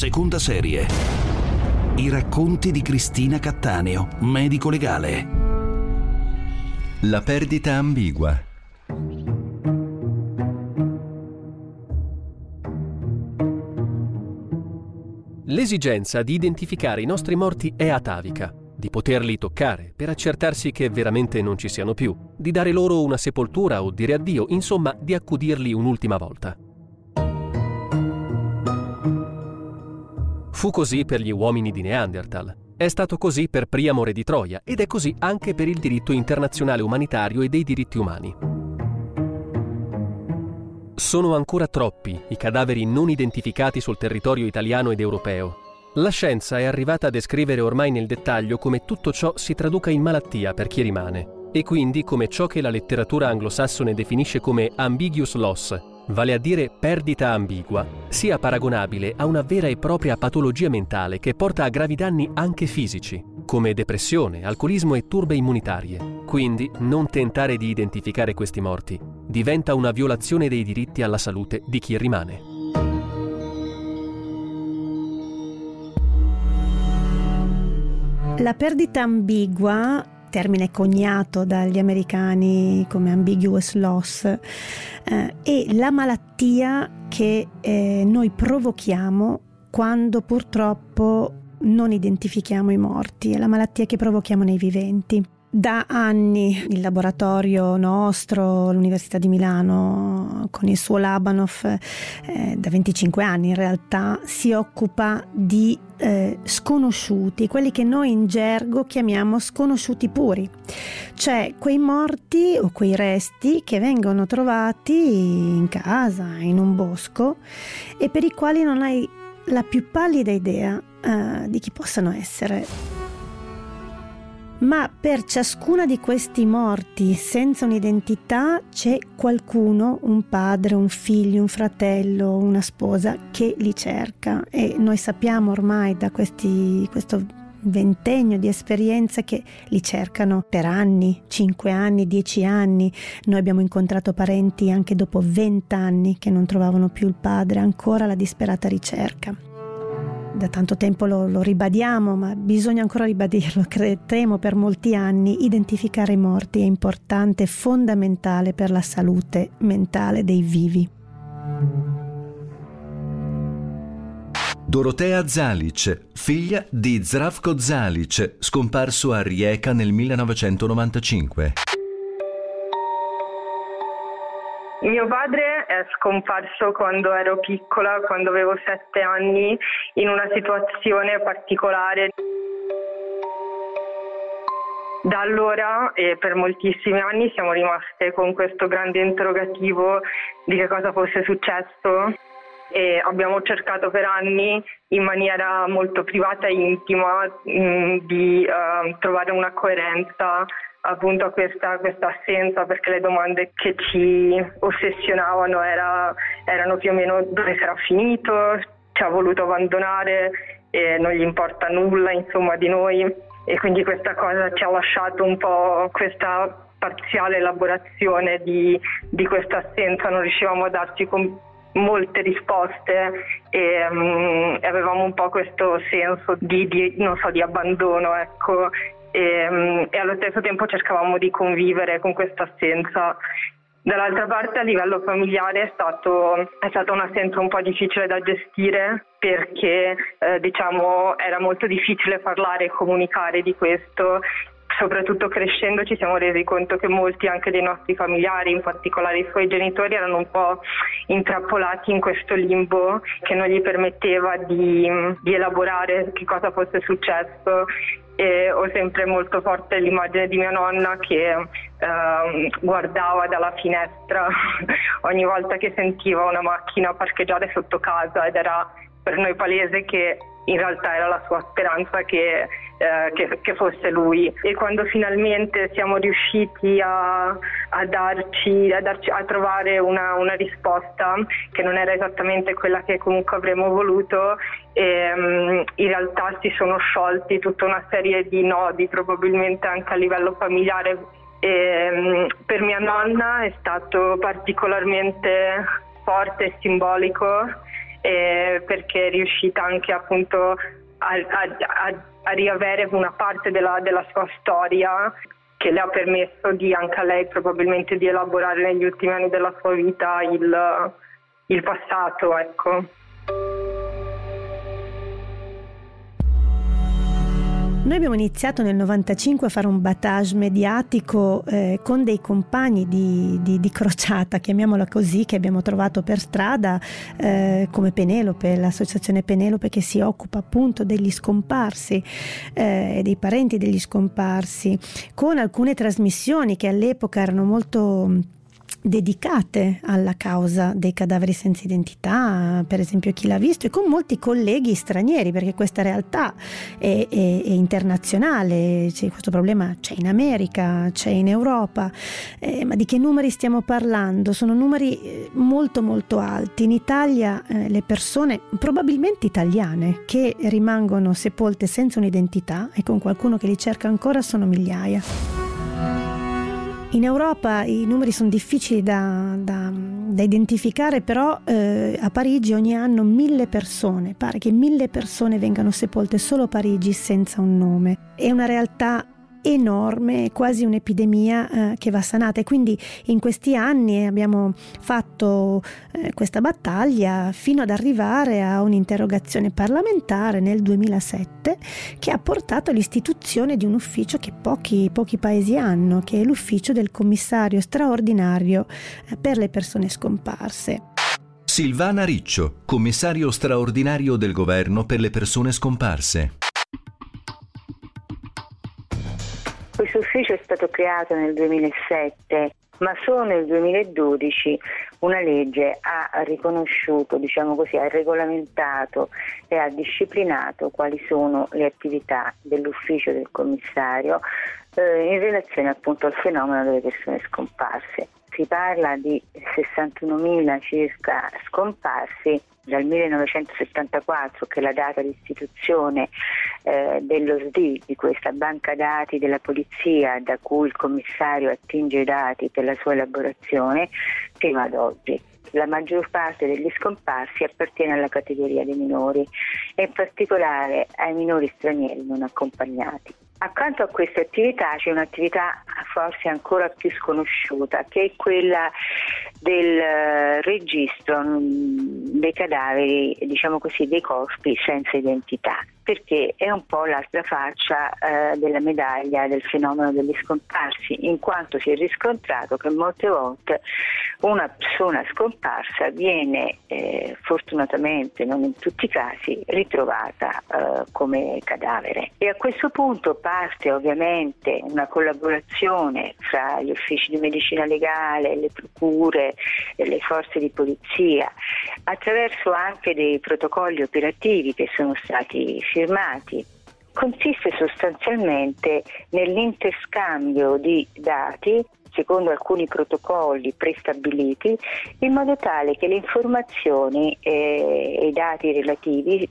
seconda serie. I racconti di Cristina Cattaneo, medico legale. La perdita ambigua. L'esigenza di identificare i nostri morti è atavica, di poterli toccare per accertarsi che veramente non ci siano più, di dare loro una sepoltura o dire addio, insomma di accudirli un'ultima volta. Fu così per gli uomini di Neanderthal. È stato così per Priamore di Troia ed è così anche per il diritto internazionale umanitario e dei diritti umani. Sono ancora troppi i cadaveri non identificati sul territorio italiano ed europeo. La scienza è arrivata a descrivere ormai nel dettaglio come tutto ciò si traduca in malattia per chi rimane, e quindi come ciò che la letteratura anglosassone definisce come ambiguous loss, vale a dire perdita ambigua, sia paragonabile a una vera e propria patologia mentale che porta a gravi danni anche fisici, come depressione, alcolismo e turbe immunitarie. Quindi non tentare di identificare questi morti diventa una violazione dei diritti alla salute di chi rimane. La perdita ambigua termine coniato dagli americani come ambiguous loss, eh, è la malattia che eh, noi provochiamo quando purtroppo non identifichiamo i morti, è la malattia che provochiamo nei viventi. Da anni il laboratorio nostro, l'Università di Milano, con il suo Labanov, eh, da 25 anni in realtà, si occupa di eh, sconosciuti, quelli che noi in gergo chiamiamo sconosciuti puri, cioè quei morti o quei resti che vengono trovati in casa, in un bosco e per i quali non hai la più pallida idea eh, di chi possano essere ma per ciascuna di questi morti senza un'identità c'è qualcuno, un padre, un figlio, un fratello, una sposa che li cerca e noi sappiamo ormai da questi, questo ventennio di esperienza che li cercano per anni, 5 anni, 10 anni. Noi abbiamo incontrato parenti anche dopo 20 anni che non trovavano più il padre, ancora la disperata ricerca da tanto tempo lo, lo, ribadiamo, ma bisogna ancora ribadirlo, temo per molti anni, identificare i morti è importante, fondamentale per la salute mentale dei vivi. Dorotea Zalic, figlia di Zdravko Zalic, scomparso a Rijeka nel 1995. Mio padre è scomparso quando ero piccola, quando avevo sette anni, in una situazione particolare. Da allora e per moltissimi anni siamo rimaste con questo grande interrogativo di che cosa fosse successo e abbiamo cercato per anni in maniera molto privata e intima mh, mm, di uh, trovare una coerenza appunto questa, questa, assenza perché le domande che ci ossessionavano era, erano più o meno dove sarà finito, ci ha voluto abbandonare e non gli importa nulla insomma di noi. E quindi questa cosa ci ha lasciato un po' questa parziale elaborazione di, di questa assenza, non riuscivamo a darci con molte risposte e, um, avevamo un po' questo senso di, di, so, di abbandono ecco, e, mm, e allo stesso tempo cercavamo di convivere con questa assenza. Dall'altra parte a livello familiare è, stato, è stata un'assenza un po' difficile da gestire perché eh, diciamo, era molto difficile parlare e comunicare di questo soprattutto crescendo ci siamo resi conto che molti anche dei nostri familiari, in particolare i suoi genitori, erano un po' intrappolati in questo limbo che non gli permetteva di, di elaborare che cosa fosse successo. E ho sempre molto forte l'immagine di mia nonna che eh, guardava dalla finestra ogni volta che sentiva una macchina parcheggiare sotto casa ed era per noi palese che in realtà era la sua speranza che, eh, che, che fosse lui. E quando finalmente siamo riusciti a, a, darci, a, darci, a trovare una, una, risposta che non era esattamente quella che comunque avremmo voluto, e, um, in realtà si sono sciolti tutta una serie di nodi, probabilmente anche a livello familiare. E, um, per mia nonna è stato particolarmente forte e simbolico eh, perché è riuscita anche appunto a, a, a, a riavere una parte della, della sua storia che le ha permesso di anche a lei probabilmente di elaborare negli ultimi anni della sua vita il, il passato. Ecco. Noi abbiamo iniziato nel 95 a fare un battage mediatico eh, con dei compagni di, di, di, crociata, chiamiamola così, che abbiamo trovato per strada, eh, come Penelope, l'associazione Penelope che si occupa appunto degli scomparsi eh, e dei parenti degli scomparsi, con alcune trasmissioni che all'epoca erano molto dedicate alla causa dei cadaveri senza identità, per esempio chi l'ha visto, e con molti colleghi stranieri, perché questa realtà è, è, è internazionale, c'è questo problema c'è in America, c'è in Europa, eh, ma di che numeri stiamo parlando? Sono numeri eh, molto molto alti. In Italia eh, le persone, probabilmente italiane, che rimangono sepolte senza un'identità e con qualcuno che li cerca ancora sono migliaia. In Europa i numeri sono difficili da, da, da identificare, però eh, a Parigi ogni anno mille persone, pare che mille persone vengano sepolte solo a Parigi senza un nome. È una realtà enorme, quasi un'epidemia eh, che va sanata e quindi in questi anni abbiamo fatto eh, questa battaglia fino ad arrivare a un'interrogazione parlamentare nel 2007 che ha portato all'istituzione di un ufficio che pochi, pochi paesi hanno, che è l'ufficio del commissario straordinario eh, per le persone scomparse. Silvana Riccio, commissario straordinario del governo per le persone scomparse. Questo ufficio è stato creato nel 2007 ma solo nel 2012 una legge ha riconosciuto, diciamo così, ha regolamentato e ha disciplinato quali sono le attività dell'ufficio del commissario eh, in relazione appunto al fenomeno delle persone scomparse. Si parla di 61.000 circa scomparsi dal 1974, che è la data di istituzione eh, dello di questa banca dati della polizia da cui il commissario attinge i dati per la sua elaborazione, fino ad oggi. La maggior parte degli scomparsi appartiene alla categoria dei minori e in particolare ai minori stranieri non accompagnati. Accanto a questa attività c'è un'attività forse ancora più sconosciuta, che è quella del eh, registro mm, dei cadaveri, diciamo così, dei corpi senza identità perché è un po' l'altra faccia eh, della medaglia del fenomeno degli scomparsi, in quanto si è riscontrato che molte volte una persona scomparsa viene eh, fortunatamente, non in tutti i casi, ritrovata eh, come cadavere. E a questo punto parte ovviamente una collaborazione fra gli uffici di medicina legale, le procure le forze di polizia, attraverso anche dei protocolli operativi che sono stati firmati. Consiste sostanzialmente nell'interscambio di dati secondo alcuni protocolli prestabiliti, in modo tale che le informazioni e i dati relativi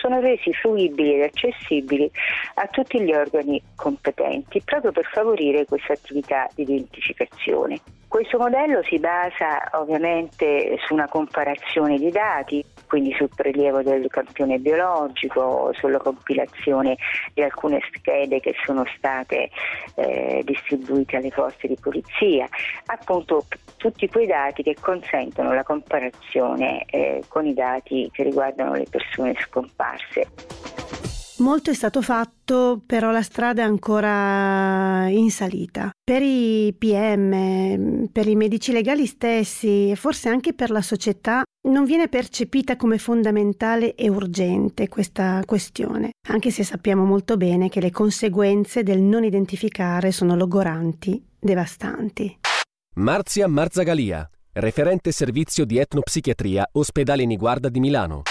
sono resi fruibili ed accessibili a tutti gli organi competenti, proprio per favorire questa attività di identificazione. Questo modello si basa ovviamente su una comparazione di dati, quindi sul prelievo del campione biologico, sulla compilazione di alcune schede che sono state eh, distribuite alle forze di polizia, appunto tutti quei dati che consentono la comparazione eh, con i dati che riguardano le persone scomparse. Molto è stato fatto, però la strada è ancora in salita. Per i PM, per i medici legali stessi e forse anche per la società non viene percepita come fondamentale e urgente questa questione, anche se sappiamo molto bene che le conseguenze del non identificare sono logoranti, devastanti. Marzia Marzagalia, referente servizio di etnopsichiatria, ospedale Niguarda di Milano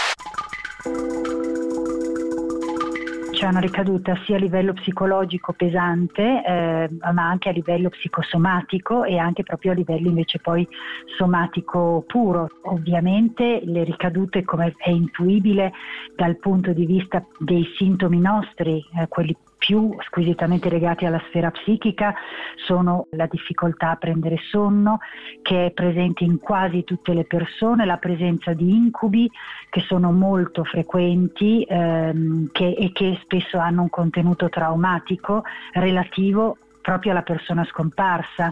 c'è una ricaduta sia a livello psicologico pesante, eh, ma anche a livello psicosomatico e anche proprio a livello invece poi somatico puro. Ovviamente le ricadute, come è intuibile dal punto di vista dei sintomi nostri, eh, quelli più squisitamente legati alla sfera psichica sono la difficoltà a prendere sonno, che è presente in quasi tutte le persone, la presenza di incubi che sono molto frequenti ehm, che, e che spesso hanno un contenuto traumatico relativo proprio alla persona scomparsa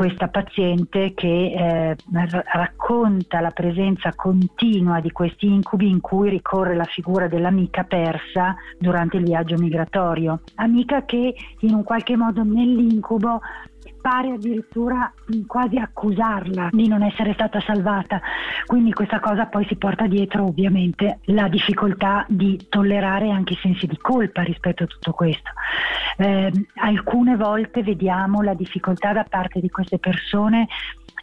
questa paziente che eh, racconta la presenza continua di questi incubi in cui ricorre la figura dell'amica persa durante il viaggio migratorio. Amica che in un qualche modo nell'incubo pare addirittura quasi accusarla di non essere stata salvata. Quindi questa cosa poi si porta dietro ovviamente la difficoltà di tollerare anche i sensi di colpa rispetto a tutto questo. Eh, alcune volte vediamo la difficoltà da parte di queste persone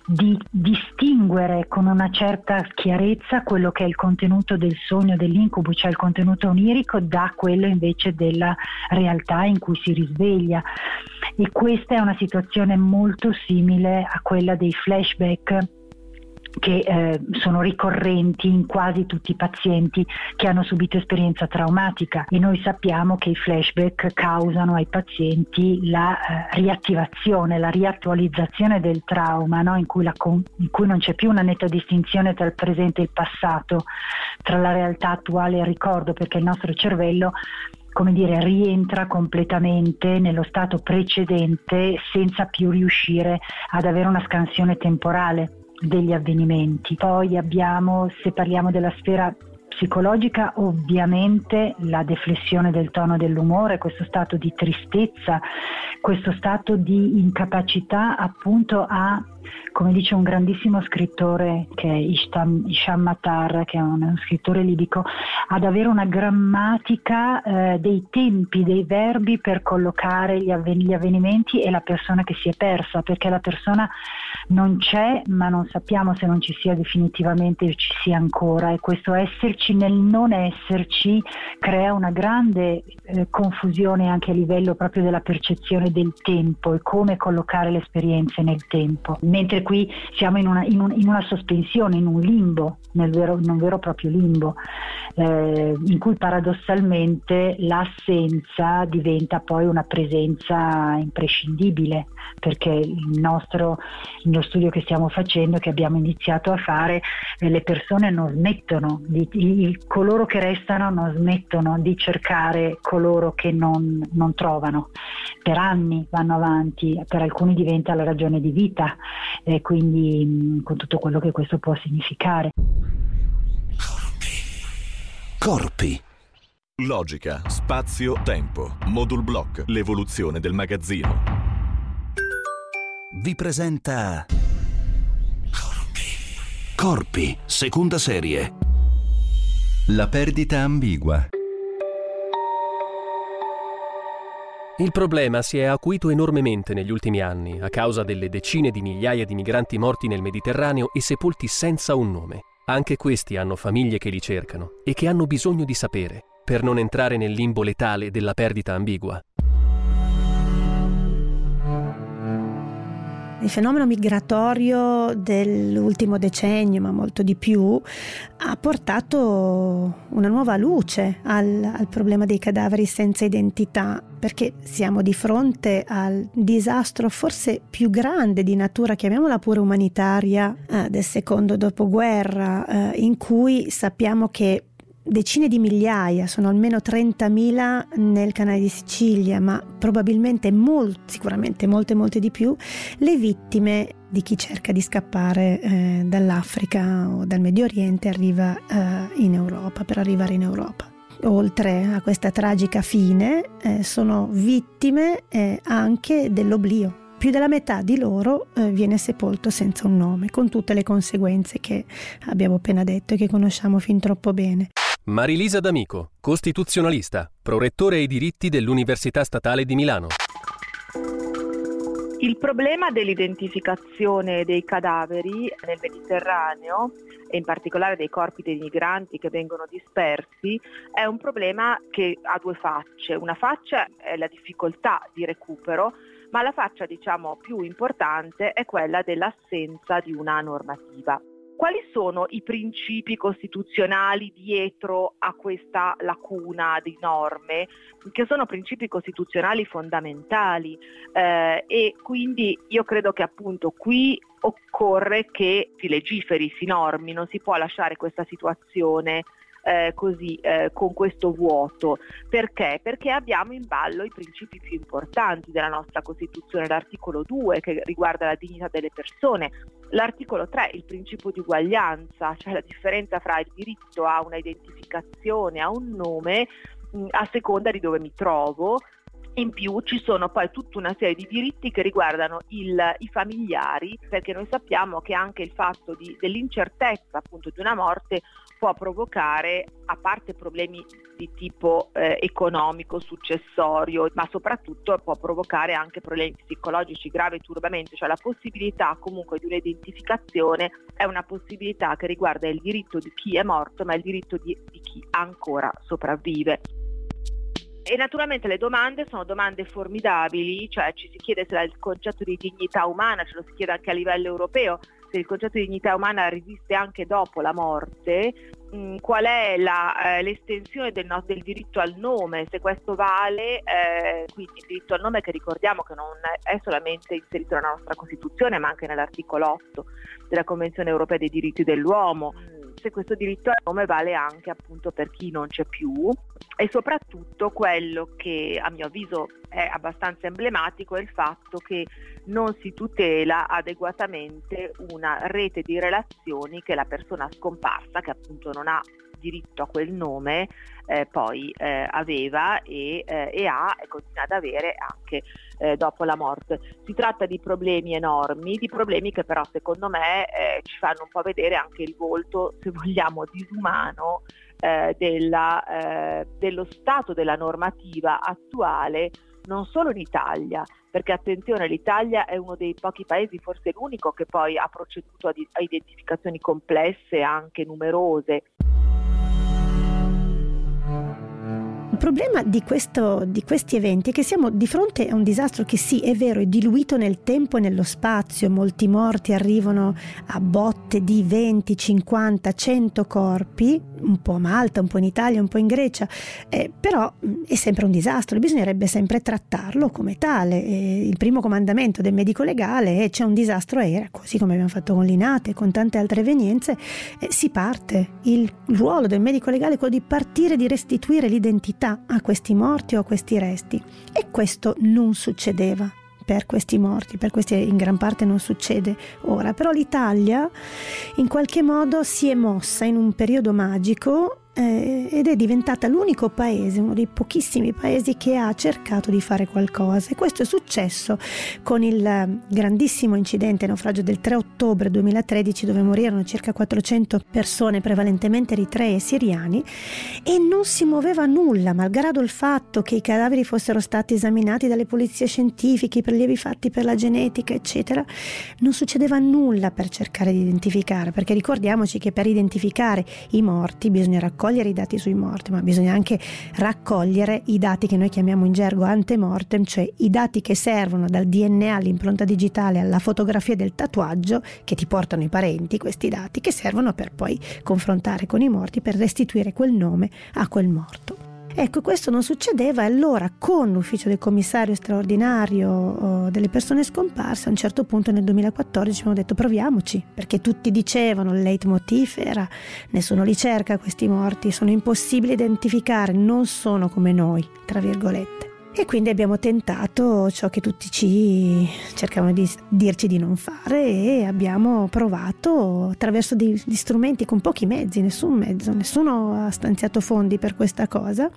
di distinguere con una certa chiarezza quello che è il contenuto del sogno, dell'incubo, cioè il contenuto onirico, da quello invece della realtà in cui si risveglia. E questa è una situazione molto simile a quella dei flashback che eh, sono ricorrenti in quasi tutti i pazienti che hanno subito esperienza traumatica e noi sappiamo che i flashback causano ai pazienti la eh, riattivazione, la riattualizzazione del trauma, no? in, cui la, in, cui non c'è più una netta distinzione tra il presente e il passato, tra la realtà attuale e il ricordo, perché il nostro cervello come dire, rientra completamente nello stato precedente senza più riuscire ad avere una scansione temporale degli avvenimenti. Poi abbiamo, se parliamo della sfera psicologica ovviamente la deflessione del tono dell'umore, questo stato di tristezza, questo stato di incapacità appunto a come dice un grandissimo scrittore che è Ishtam, Isham Matar, che è un, scrittore libico, ad avere una grammatica eh, dei tempi, dei verbi per collocare gli, avven- gli, avvenimenti e la persona che si è persa, perché la persona non c'è, ma non sappiamo se non ci sia definitivamente ci sia ancora. E questo esserci nel non esserci crea una grande eh, confusione anche a livello proprio della percezione del tempo e come collocare le esperienze nel tempo mentre qui siamo in una, in un, in una sospensione, in un limbo, vero, in un vero e proprio limbo, eh, in cui paradossalmente l'assenza diventa poi una presenza imprescindibile, perché il nostro lo studio che stiamo facendo, che abbiamo iniziato a fare, eh, le persone non smettono, di, i, coloro che restano non smettono di cercare coloro che non, non trovano. Per anni vanno avanti, per alcuni diventa la ragione di vita e quindi mh, con tutto quello che questo può significare. Corpi. Logica, spazio, tempo. Modul Block, l'evoluzione del magazzino. Vi presenta Corpi. Corpi, seconda serie. La perdita ambigua. Il problema si è acuito enormemente negli ultimi anni a causa delle decine di migliaia di migranti morti nel Mediterraneo e sepolti senza un nome. Anche questi hanno famiglie che li cercano e che hanno bisogno di sapere, per non entrare nel limbo letale della perdita ambigua. Il fenomeno migratorio dell'ultimo decennio, ma molto di più, ha portato una nuova luce al, al, problema dei cadaveri senza identità, perché siamo di fronte al disastro forse più grande di natura, chiamiamola pure umanitaria, eh, del secondo dopoguerra, eh, in cui sappiamo che decine di migliaia, sono almeno 30.000 nel canale di Sicilia, ma probabilmente molti, sicuramente molte molte di più, le vittime di chi cerca di scappare eh, dall'Africa o dal Medio Oriente arriva eh, in Europa, per arrivare in Europa. Oltre a questa tragica fine, eh, sono vittime eh, anche dell'oblio. Più della metà di loro eh, viene sepolto senza un nome, con tutte le conseguenze che abbiamo appena detto e che conosciamo fin troppo bene. Marilisa D'Amico, costituzionalista, prorettore ai diritti dell'Università Statale di Milano. Il problema dell'identificazione dei cadaveri nel Mediterraneo e in particolare dei corpi dei migranti che vengono dispersi è un problema che ha due facce. Una faccia è la difficoltà di recupero, ma la faccia diciamo più importante è quella dell'assenza di una normativa. Quali sono i principi costituzionali dietro a questa lacuna di norme, che sono principi costituzionali fondamentali? Eh, e quindi io credo che appunto qui occorre che si legiferi, si normi, non si può lasciare questa situazione eh, così eh, con questo vuoto. Perché? Perché abbiamo in ballo i principi più importanti della nostra Costituzione, l'articolo 2 che riguarda la dignità delle persone, l'articolo 3 il principio di uguaglianza, cioè la differenza fra il diritto a una identificazione, a un nome mh, a seconda di dove mi trovo, in più ci sono poi tutta una serie di diritti che riguardano il, i familiari, perché noi sappiamo che anche il fatto di, dell'incertezza appunto di una morte può provocare, a parte problemi di tipo eh, economico, successorio, ma soprattutto può provocare anche problemi psicologici gravi e turbamenti, cioè la possibilità comunque di un'identificazione è una possibilità che riguarda il diritto di chi è morto, ma il diritto di, di chi ancora sopravvive. E naturalmente le domande sono domande formidabili, cioè ci si chiede se il concetto di dignità umana, ce lo si chiede anche a livello europeo, il concetto di dignità umana resiste anche dopo la morte, mh, mm, qual è la, eh, l'estensione del, no, del, diritto al nome, se questo vale, eh, quindi il diritto al nome che ricordiamo che non è solamente inserito nella nostra Costituzione ma anche nell'articolo 8 della Convenzione europea dei diritti dell'uomo se questo diritto al nome vale anche appunto per chi non c'è più. E soprattutto quello che a mio avviso è abbastanza emblematico è il fatto che non si tutela adeguatamente una rete di relazioni che la persona scomparsa, che appunto non ha diritto a quel nome eh, poi eh, aveva e, eh, e, ha e continua ad avere anche eh, dopo la morte. Si tratta di problemi enormi, di problemi che però secondo me eh, ci fanno un po' vedere anche il volto, se vogliamo, disumano eh, della, dello stato della normativa attuale non solo in Italia, perché attenzione, l'Italia è uno dei pochi paesi, forse l'unico, che poi ha proceduto a, di- a identificazioni complesse, anche numerose. Problema di, questo, di, questi eventi è che siamo di fronte a un disastro che sì, è vero, è diluito nel tempo e nello spazio, molti morti arrivano a botte di 20, 50, 100 corpi, un po' a Malta, un po' in Italia, un po' in Grecia, eh, però è sempre un disastro, bisognerebbe sempre trattarlo come tale. Eh, il primo comandamento del medico legale è c'è un disastro aereo, così come abbiamo fatto con l'Inate e con tante altre evenienze, eh, si parte. Il ruolo del medico legale è quello di partire, di restituire l'identità a questi morti o a questi resti. E questo non succedeva per questi morti, per questi in gran parte non succede ora, però l'Italia in qualche modo si è mossa in un periodo magico eh, ed è diventata l'unico paese, uno dei pochissimi paesi che ha cercato di fare qualcosa. E questo è successo con il eh, grandissimo incidente, naufragio del 3 ottobre 2013, dove morirono circa 400 persone, prevalentemente eritrei e siriani, e non si muoveva nulla, malgrado il fatto che i cadaveri fossero stati esaminati dalle polizie scientifiche, i prelievi fatti per la genetica, eccetera. Non succedeva nulla per cercare di identificare, perché ricordiamoci che per identificare i morti bisogna raccogliere raccogliere i dati sui morti, ma bisogna anche raccogliere i dati che noi chiamiamo in gergo antemortem, cioè i dati che servono dal DNA all'impronta digitale alla fotografia del tatuaggio che ti portano i parenti, questi dati che servono per poi confrontare con i morti per restituire quel nome a quel morto. Ecco, questo non succedeva e allora con l'ufficio del commissario straordinario oh, delle persone scomparse, a un certo punto nel 2014 abbiamo detto proviamoci, perché tutti dicevano il leitmotiv era nessuno li cerca questi morti, sono impossibili da identificare, non sono come noi, tra virgolette. E quindi abbiamo tentato ciò che tutti ci cercavano di dirci di non fare e abbiamo provato attraverso degli strumenti con pochi mezzi, nessun mezzo, nessuno ha stanziato fondi per questa cosa.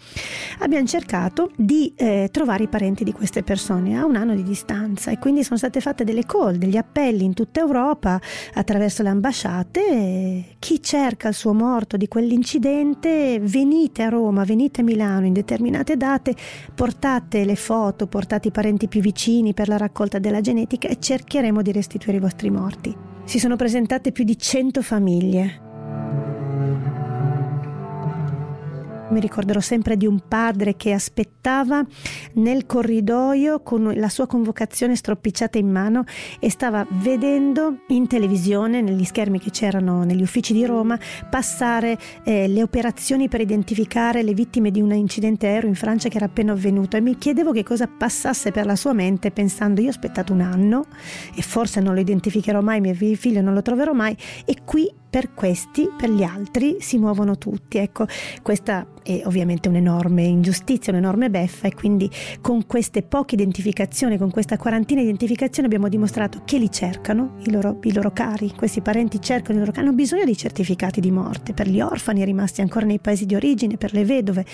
Abbiamo cercato di eh, trovare i parenti di queste persone a un anno di distanza e quindi sono state fatte delle call, degli appelli in tutta Europa attraverso le ambasciate. Chi cerca il suo morto di quell'incidente, venite a Roma, venite a Milano in determinate date, portate portate le foto, portate i parenti più vicini per la raccolta della genetica e cercheremo di restituire i vostri morti. Si sono presentate più di 100 famiglie. Mi ricorderò sempre di un padre che aspettava nel corridoio con la sua convocazione stropicciata in mano e stava vedendo in televisione, negli schermi che c'erano negli uffici di Roma, passare eh, le operazioni per identificare le vittime di un incidente aereo in Francia che era appena avvenuto. E mi chiedevo che cosa passasse per la sua mente pensando io ho aspettato un anno e forse non lo identificherò mai, mio figlio non lo troverò mai. E qui per questi, per gli altri, si muovono tutti. Ecco, questa è ovviamente un'enorme ingiustizia, un'enorme beffa e quindi con queste poche identificazioni, con questa quarantina di identificazioni abbiamo dimostrato che li cercano, i loro, i loro cari, questi parenti cercano i loro cari, hanno bisogno di certificati di morte per gli orfani rimasti ancora nei paesi di origine, per le vedove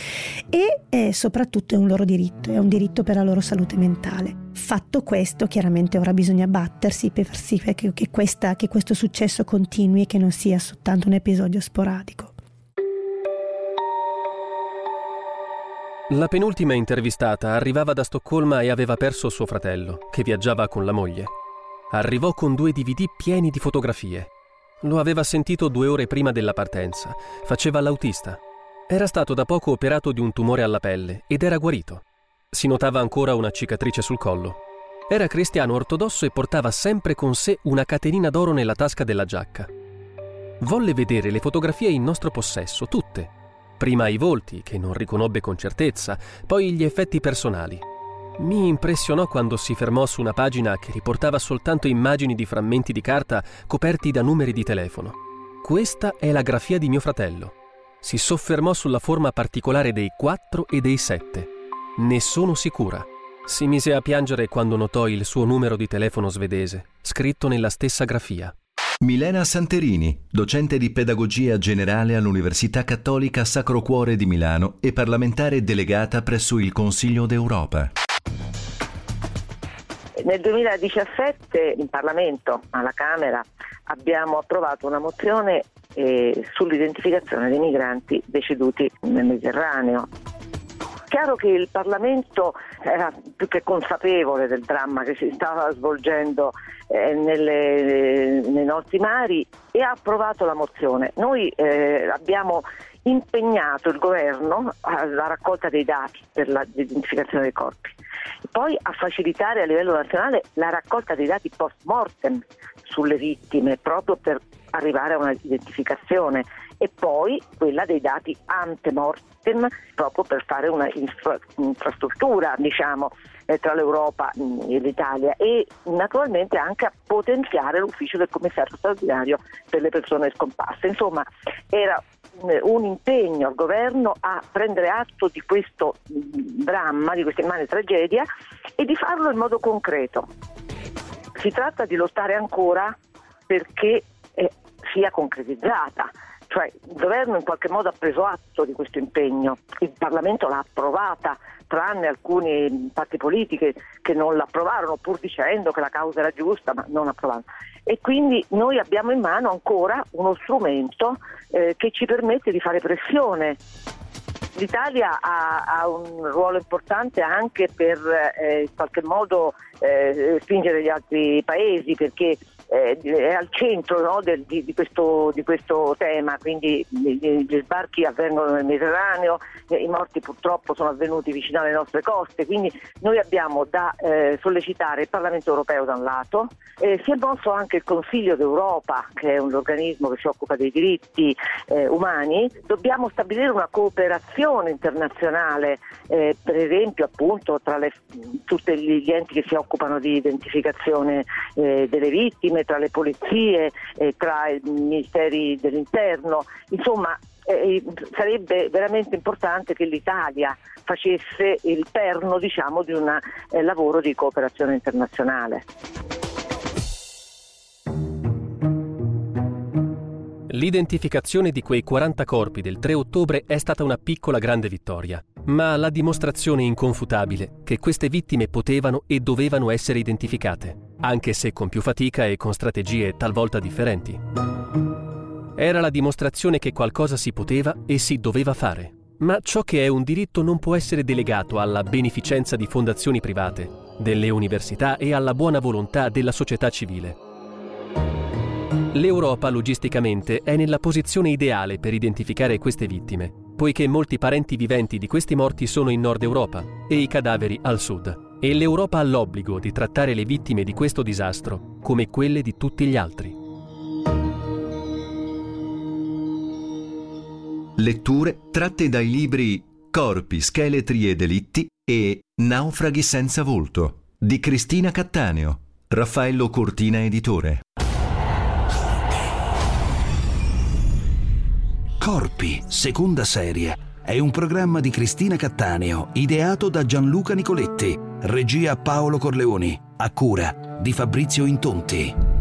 e eh, soprattutto è un loro diritto, è un diritto per la loro salute mentale. Fatto questo, chiaramente ora bisogna battersi per far sì che, che, questa, che questo successo continui e che non sia soltanto un episodio sporadico. La penultima intervistata arrivava da Stoccolma e aveva perso suo fratello, che viaggiava con la moglie. Arrivò con due DVD pieni di fotografie. Lo aveva sentito due ore prima della partenza. Faceva l'autista. Era stato da poco operato di un tumore alla pelle ed era guarito. Si notava ancora una cicatrice sul collo. Era cristiano ortodosso e portava sempre con sé una catenina d'oro nella tasca della giacca. Volle vedere le fotografie in nostro possesso, tutte. Prima i volti, che non riconobbe con certezza, poi gli effetti personali. Mi impressionò quando si fermò su una pagina che riportava soltanto immagini di frammenti di carta coperti da numeri di telefono. Questa è la grafia di mio fratello. Si soffermò sulla forma particolare dei 4 e dei 7. Ne sono sicura. Si mise a piangere quando notò il suo numero di telefono svedese, scritto nella stessa grafia. Milena Santerini, docente di pedagogia generale all'Università Cattolica Sacro Cuore di Milano e parlamentare delegata presso il Consiglio d'Europa. Nel 2017 in Parlamento, alla Camera, abbiamo approvato una mozione eh, sull'identificazione dei migranti deceduti nel Mediterraneo chiaro che il Parlamento era più che consapevole del dramma che si stava svolgendo eh, nelle, nei nostri mari e ha approvato la mozione. Noi eh, abbiamo impegnato il governo alla raccolta dei dati per l'identificazione dei corpi, poi a facilitare a livello nazionale la raccolta dei dati post mortem sulle vittime proprio per arrivare a una identificazione e poi quella dei dati ante mortem proprio per fare una infra- infrastruttura diciamo, eh, tra l'Europa e l'Italia e naturalmente anche a potenziare l'ufficio del commissario straordinario per le persone scomparse. Insomma, era un impegno al governo a prendere atto di questo dramma, di questa immane tragedia e di farlo in modo concreto. Si tratta di lottare ancora perché eh, sia concretizzata cioè il governo in qualche modo ha preso atto di questo impegno, il Parlamento l'ha approvata, tranne alcune parti politiche che non l'approvarono pur dicendo che la causa era giusta, ma non approvarono. E quindi noi abbiamo in mano ancora uno strumento eh, che ci permette di fare pressione. L'Italia ha, ha, un ruolo importante anche per eh, in qualche modo eh, spingere gli altri paesi perché eh, è al centro no, del, di, di, questo, di, questo, tema, quindi gli sbarchi avvengono nel Mediterraneo, eh, i morti purtroppo sono avvenuti vicino alle nostre coste, quindi noi abbiamo da eh, sollecitare il Parlamento europeo da un lato, eh, si è mosso anche il Consiglio d'Europa, che è un organismo che si occupa dei diritti eh, umani, dobbiamo stabilire una cooperazione internazionale, eh, per esempio appunto tra le, tutti gli enti che si occupano di identificazione delle vittime, insieme tra le polizie, eh, tra i ministeri dell'interno, insomma eh, sarebbe veramente importante che l'Italia facesse il perno diciamo, di un eh, lavoro di cooperazione internazionale. L'identificazione di quei 40 corpi del 3 ottobre è stata una piccola grande vittoria, ma la dimostrazione inconfutabile che queste vittime potevano e dovevano essere identificate anche se con più fatica e con strategie talvolta differenti. Era la dimostrazione che qualcosa si poteva e si doveva fare. Ma ciò che è un diritto non può essere delegato alla beneficenza di fondazioni private, delle università e alla buona volontà della società civile. L'Europa logisticamente è nella posizione ideale per identificare queste vittime poiché molti parenti viventi di questi morti sono in Nord Europa e i cadaveri al Sud. E l'Europa ha l'obbligo di trattare le vittime di questo disastro come quelle di tutti gli altri. Letture tratte dai libri Corpi, scheletri e delitti e Naufraghi senza volto di Cristina Cattaneo, Raffaello Cortina editore. Corpi, seconda serie. È un programma di Cristina Cattaneo, ideato da Gianluca Nicoletti, regia Paolo Corleoni, a cura di Fabrizio Intonti.